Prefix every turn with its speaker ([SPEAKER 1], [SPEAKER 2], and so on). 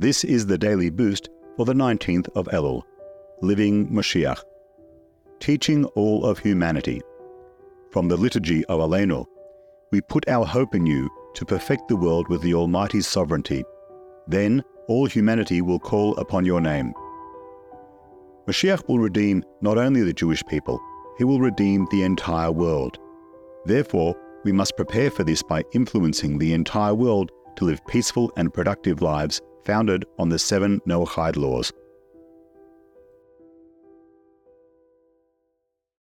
[SPEAKER 1] This is the daily boost for the 19th of Elul, Living Moshiach, teaching all of humanity. From the liturgy of Aleinu, we put our hope in you to perfect the world with the Almighty's sovereignty. Then all humanity will call upon your name. Mashiach will redeem not only the Jewish people, he will redeem the entire world. Therefore, we must prepare for this by influencing the entire world to live peaceful and productive lives founded on the seven Noahide laws.